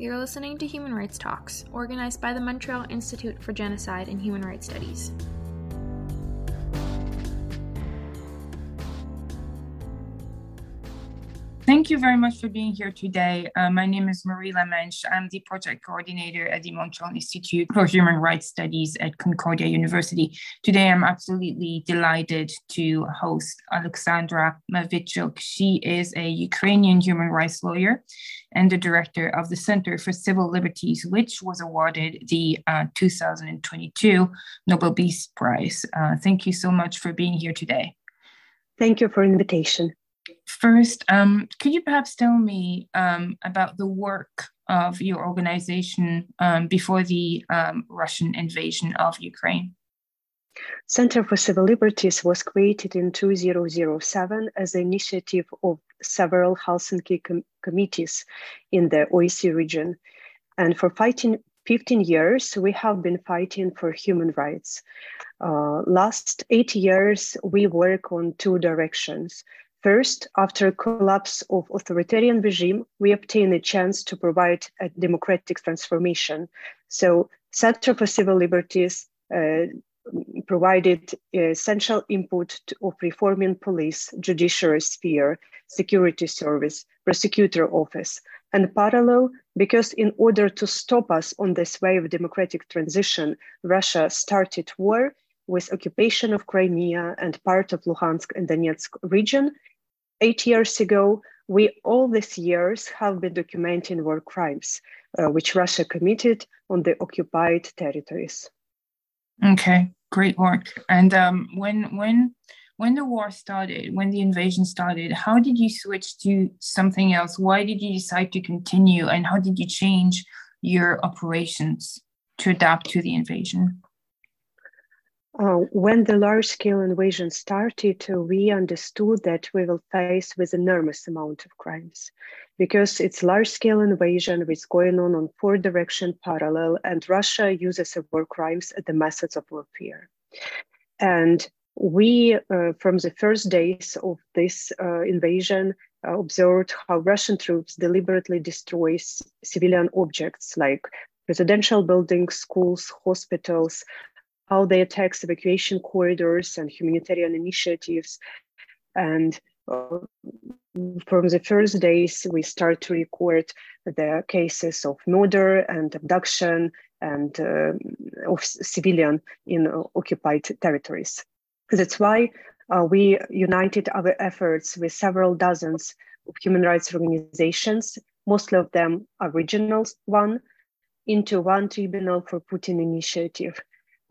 You're listening to Human Rights Talks, organized by the Montreal Institute for Genocide and Human Rights Studies. Thank you very much for being here today. Uh, my name is Marie Lamensch. I'm the project coordinator at the Montreal Institute for Human Rights Studies at Concordia University. Today, I'm absolutely delighted to host Alexandra Matviichuk. She is a Ukrainian human rights lawyer and the director of the Center for Civil Liberties, which was awarded the uh, 2022 Nobel Peace Prize. Uh, thank you so much for being here today. Thank you for invitation. First, um, could you perhaps tell me um, about the work of your organization um, before the um, Russian invasion of Ukraine? Center for Civil Liberties was created in 2007 as an initiative of several Helsinki com- committees in the OSCE region. And for fighting 15 years, we have been fighting for human rights. Uh, last eight years, we work on two directions. First, after a collapse of authoritarian regime, we obtain a chance to provide a democratic transformation. So Center for Civil Liberties uh, provided essential input to, of reforming police, judiciary sphere, security service, prosecutor office, and parallel, because in order to stop us on this way of democratic transition, Russia started war with occupation of Crimea and part of Luhansk and Donetsk region. Eight years ago, we all these years have been documenting war crimes, uh, which Russia committed on the occupied territories. Okay, great work. And um, when when when the war started, when the invasion started, how did you switch to something else? Why did you decide to continue, and how did you change your operations to adapt to the invasion? Uh, when the large-scale invasion started, uh, we understood that we will face with enormous amount of crimes because it's large-scale invasion which is going on on four direction parallel, and Russia uses the war crimes as the methods of warfare. And we, uh, from the first days of this uh, invasion, uh, observed how Russian troops deliberately destroy civilian objects like residential buildings, schools, hospitals, how they attack evacuation corridors and humanitarian initiatives. And uh, from the first days, we start to record the cases of murder and abduction and uh, of civilian in occupied territories. That's why uh, we united our efforts with several dozens of human rights organizations, mostly of them are regional one, into one tribunal for Putin initiative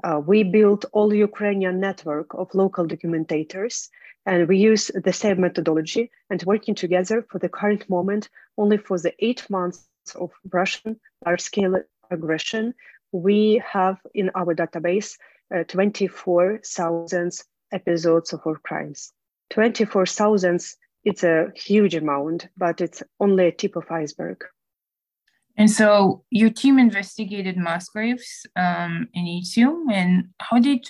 uh, we built all Ukrainian network of local documentators, and we use the same methodology and working together for the current moment, only for the eight months of Russian large-scale aggression, we have in our database uh, 24,000 episodes of war crimes. 24,000, it's a huge amount, but it's only a tip of iceberg. And so your team investigated mass graves um, in Izium, and how did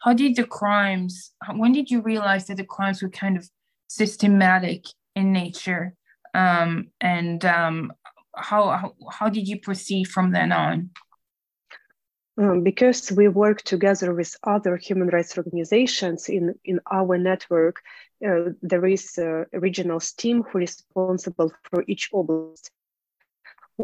how did the crimes? When did you realize that the crimes were kind of systematic in nature, um, and um, how, how how did you proceed from then on? Um, because we work together with other human rights organizations in, in our network, uh, there is a regional team who is responsible for each oblast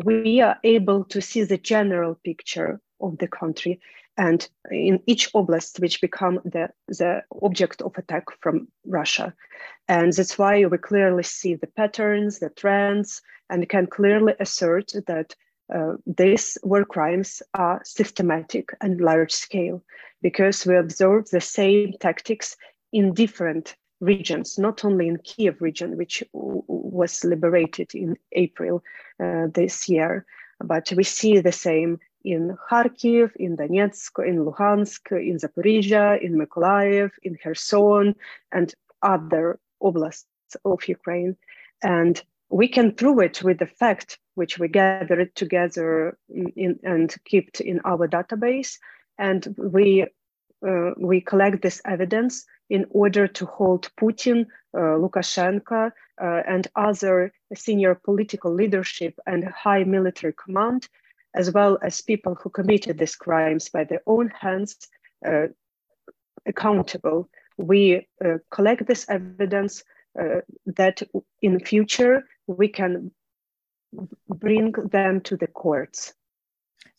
we are able to see the general picture of the country and in each oblast which become the, the object of attack from russia. And that's why we clearly see the patterns the trends and can clearly assert that uh, these war crimes are systematic and large scale because we observe the same tactics in different regions, not only in Kiev region, which was liberated in April uh, this year, but we see the same in Kharkiv, in Donetsk, in Luhansk, in Zaporizhia, in Mykolaiv, in Kherson, and other oblasts of Ukraine. And we can prove it with the fact which we gathered together in, in, and kept in our database. And we, uh, we collect this evidence in order to hold Putin, uh, Lukashenko, uh, and other senior political leadership and high military command, as well as people who committed these crimes by their own hands, uh, accountable. We collect this evidence that in future we can bring them to the courts.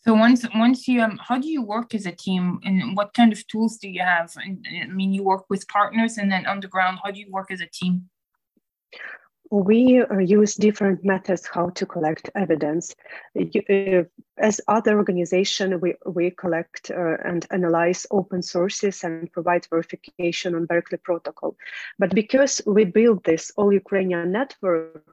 So once once you um, how do you work as a team and what kind of tools do you have? And I mean, you work with partners and then on the ground, how do you work as a team? we uh, use different methods how to collect evidence. Uh, as other organization, we, we collect uh, and analyze open sources and provide verification on Berkeley protocol. But because we build this all Ukrainian network,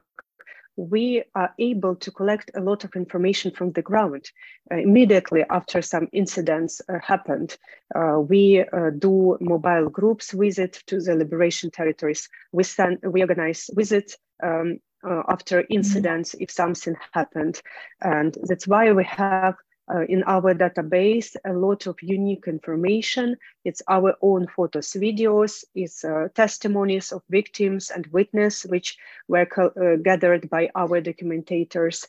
we are able to collect a lot of information from the ground uh, immediately after some incidents uh, happened. Uh, we uh, do mobile groups visit to the liberation territories. We send, we organize visits um, uh, after mm-hmm. incidents if something happened, and that's why we have uh, in our database a lot of unique information. It's our own photos, videos, it's uh, testimonies of victims and witness, which were uh, gathered by our documentators.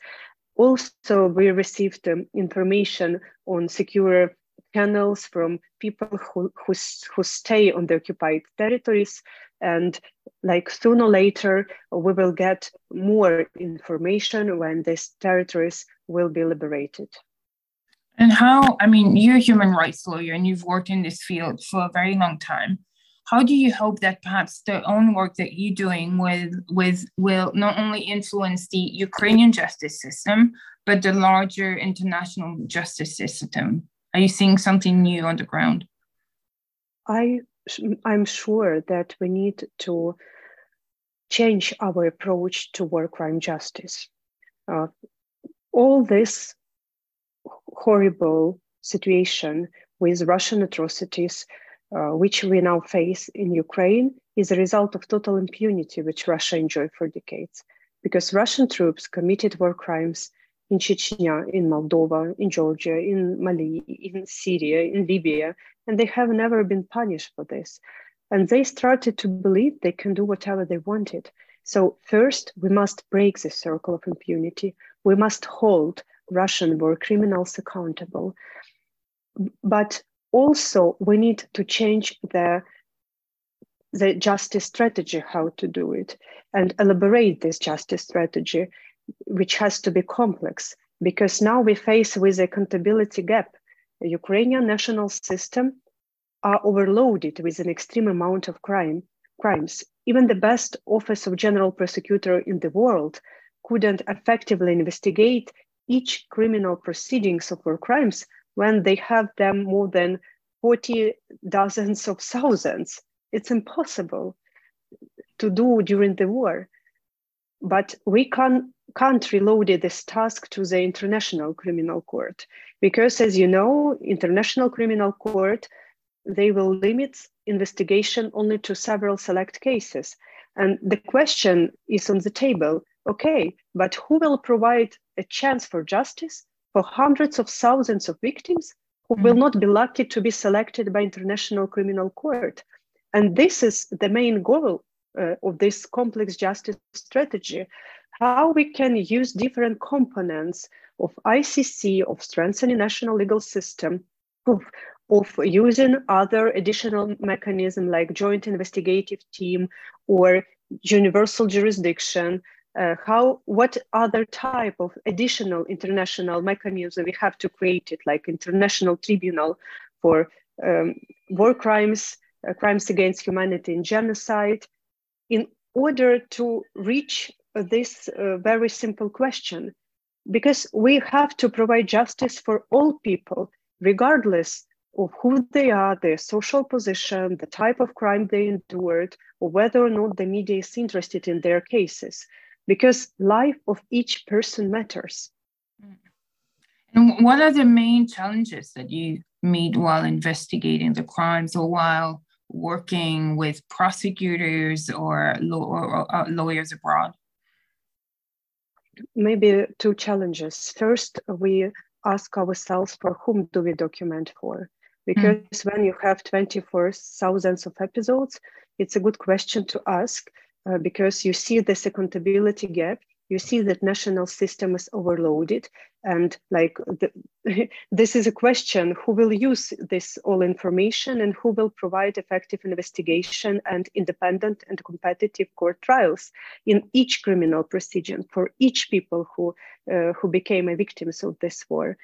Also, we received um, information on secure channels from people who, who, who stay on the occupied territories. And like sooner or later, we will get more information when these territories will be liberated. And how, I mean, you're a human rights lawyer and you've worked in this field for a very long time. How do you hope that perhaps the own work that you're doing with, with will not only influence the Ukrainian justice system, but the larger international justice system? Are you seeing something new on the ground? I, I'm sure that we need to change our approach to war crime justice. Uh, all this horrible situation with Russian atrocities, uh, which we now face in Ukraine, is a result of total impunity which Russia enjoyed for decades. Because Russian troops committed war crimes in Chechnya, in Moldova, in Georgia, in Mali, in Syria, in Libya, and they have never been punished for this. And they started to believe they can do whatever they wanted. So, first, we must break the circle of impunity. We must hold Russian war criminals accountable. But also, we need to change the the justice strategy, how to do it, and elaborate this justice strategy, which has to be complex because now we face with accountability gap. The Ukrainian national system are overloaded with an extreme amount of crime crimes. Even the best office of general prosecutor in the world couldn't effectively investigate each criminal proceedings of war crimes when they have them more than 40 dozens of thousands. It's impossible to do during the war. But we can, can't reload this task to the International Criminal Court because, as you know, International Criminal Court, they will limit investigation only to several select cases. And the question is on the table Okay, but who will provide a chance for justice for hundreds of thousands of victims who mm-hmm. will not be lucky to be selected by International Criminal Court? And this is the main goal uh, of this complex justice strategy how we can use different components of ICC, of strengthening national legal system, of, of using other additional mechanism like joint investigative team or universal jurisdiction uh, how what other type of additional international mechanism we have to create it like international tribunal for um, war crimes uh, crimes against humanity and genocide in order to reach this uh, very simple question. Because we have to provide justice for all people regardless of who they are, their social position, the type of crime they endured, or whether or not the media is interested in their cases because life of each person matters. And what are the main challenges that you meet while investigating the crimes or while working with prosecutors or, law- or uh, lawyers abroad? Maybe two challenges. First, we ask ourselves for whom do we document for? Because mm. when you have 24 thousands of episodes, it's a good question to ask uh, because you see this accountability gap you see that national system is overloaded and like the, this is a question who will use this all information and who will provide effective investigation and independent and competitive court trials in each criminal procedure for each people who uh, who became a victims of this war?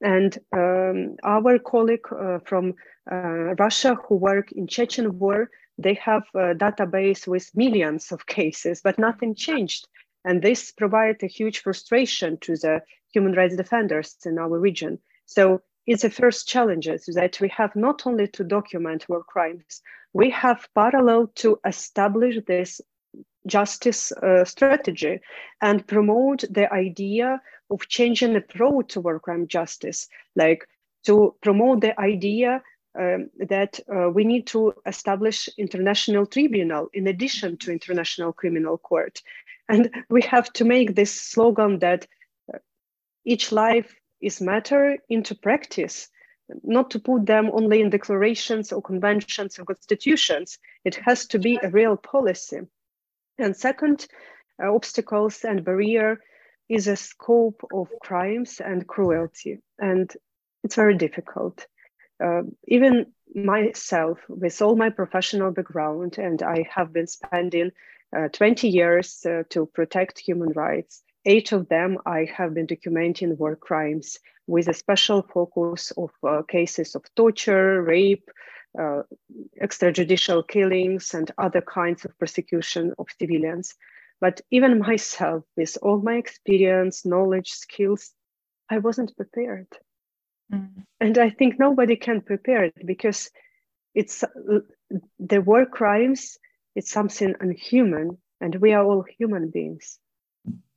And um, our colleague uh, from uh, Russia who work in Chechen war, they have a database with millions of cases, but nothing changed. And this provides a huge frustration to the human rights defenders in our region. So it's the first challenge is that we have not only to document war crimes, we have parallel to establish this justice uh, strategy and promote the idea of changing approach to war crime justice, like to promote the idea um, that uh, we need to establish international tribunal in addition to international criminal court. And we have to make this slogan that uh, each life is matter into practice not to put them only in declarations or conventions or constitutions. It has to be a real policy. And second uh, obstacles and barrier is a scope of crimes and cruelty. And it's very difficult uh, even myself with all my professional background and i have been spending uh, 20 years uh, to protect human rights. Eight of them I have been documenting war crimes with a special focus of uh, cases of torture, rape, uh, extrajudicial killings, and other kinds of persecution of civilians. But even myself, with all my experience, knowledge, skills, I wasn't prepared. Mm. And I think nobody can prepare it because it's the war crimes it's something unhuman and we are all human beings.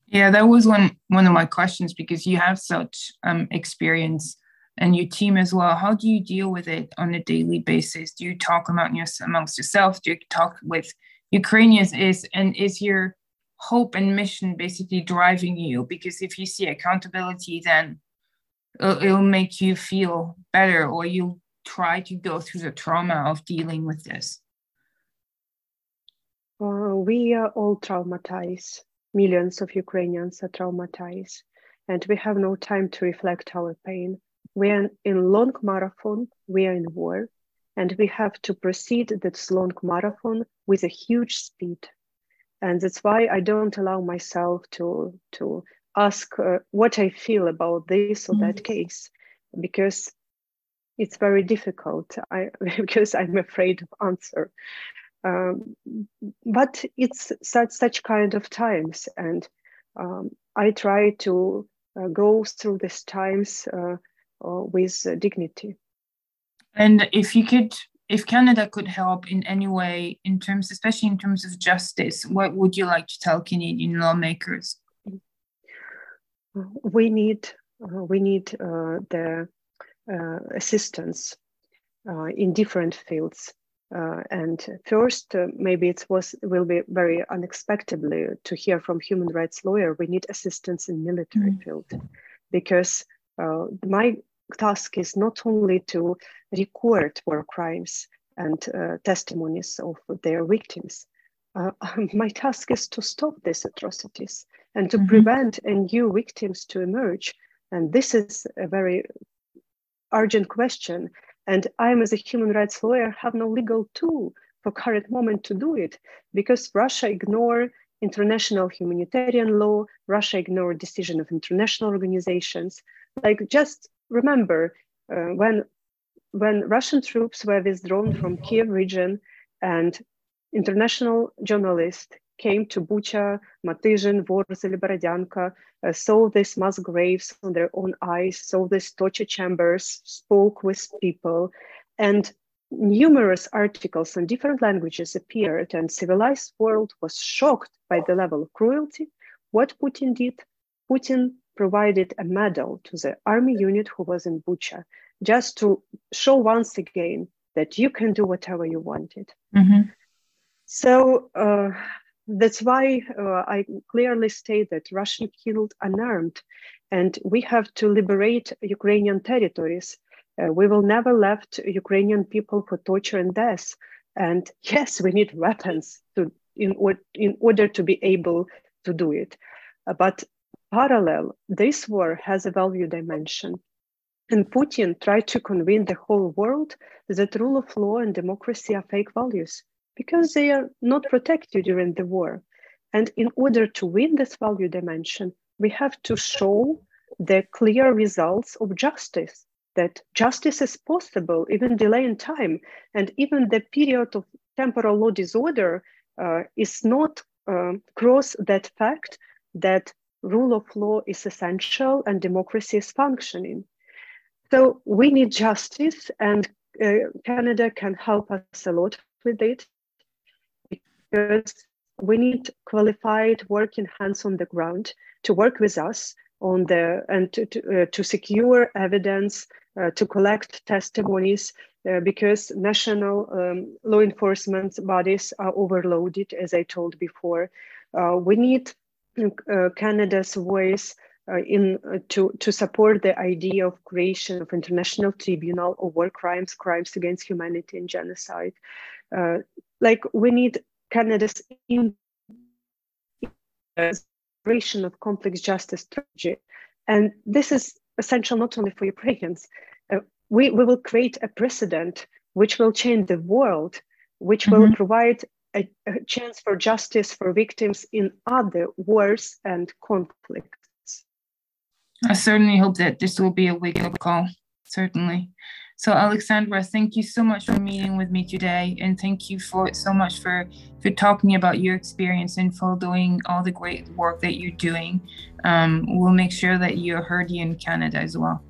Yeah that was one one of my questions because you have such um, experience and your team as well. How do you deal with it on a daily basis? Do you talk about your, amongst yourself? Do you talk with ukrainians? Is and is your hope and mission basically driving you? Because if you see accountability then it'll, it'll make you feel better or you try to go through the trauma of dealing with this uh, we are all traumatized. Millions of Ukrainians are traumatized, and we have no time to reflect our pain. We are in long marathon. We are in war, and we have to proceed this long marathon with a huge speed. And that's why I don't allow myself to to ask uh, what I feel about this or mm-hmm. that case, because it's very difficult. I because I'm afraid of answer. Um, but it's such such kind of times, and um, I try to uh, go through these times uh, uh, with dignity. And if you could, if Canada could help in any way, in terms, especially in terms of justice, what would you like to tell Canadian lawmakers? We need uh, we need uh, the uh, assistance in different fields and first, maybe it was will be very unexpectedly to hear from human rights lawyer. We need assistance in military mm. field because my task is not only to record war crimes and uh, testimonies of their victims. Uh, my task is to stop these atrocities and to mm-hmm. prevent new victims to emerge. And this is a very urgent question and I, am as a human rights lawyer, have no legal tool for current moment to do it because Russia ignore international humanitarian law, Russia ignore decision of international organizations. Like just remember uh, when when Russian troops were withdrawn from Kiev region and international journalists came to Bucha, Motyzhyn, Vorzel, Borodyanka, uh, saw these mass graves on their own eyes, saw these torture chambers, spoke with people, and numerous articles in different languages appeared, and civilized world was shocked by the level of cruelty. What Putin did, Putin provided a medal to the army unit who was in Bucha, just to show once again that you can do whatever you wanted. Mm-hmm. So uh, that's why uh, I clearly state that Russian killed unarmed, and we have to liberate Ukrainian territories. Uh, we will never left Ukrainian people for torture and death. And yes, we need weapons to in, or, in order to be able to do it. Uh, but parallel, this war has a value dimension. And Putin tried to convince the whole world that rule of law and democracy are fake values because they are not protected during the war. And in order to win this value dimension, we have to show the clear results of justice, that justice is possible, even delay in time, and even the period of temporal law disorder uh, is not um, cross that fact that rule of law is essential and democracy is functioning. So we need justice, and uh, Canada can help us a lot with it because we need qualified working hands on the ground to work with us on the and to, to, uh, to secure evidence, uh, to collect testimonies, uh, because national um, law enforcement bodies are overloaded, as I told before. Uh, we need uh, Canada's voice uh, in to to support the idea of creation of international tribunal of war crimes, crimes against humanity, and genocide. like we need Canada's integration of complex justice strategy. And this is essential not only for Ukrainians. Uh, we, we will create a precedent which will change the world, which mm-hmm. will provide a, a, chance for justice for victims in other wars and conflicts. I certainly hope that this will be a wake up call, certainly. So Alexandra, thank you so much for meeting with me today, and thank you for so much for for talking about your experience and for doing all the great work that you're doing. Um, we'll make sure that you're heard in Canada as well.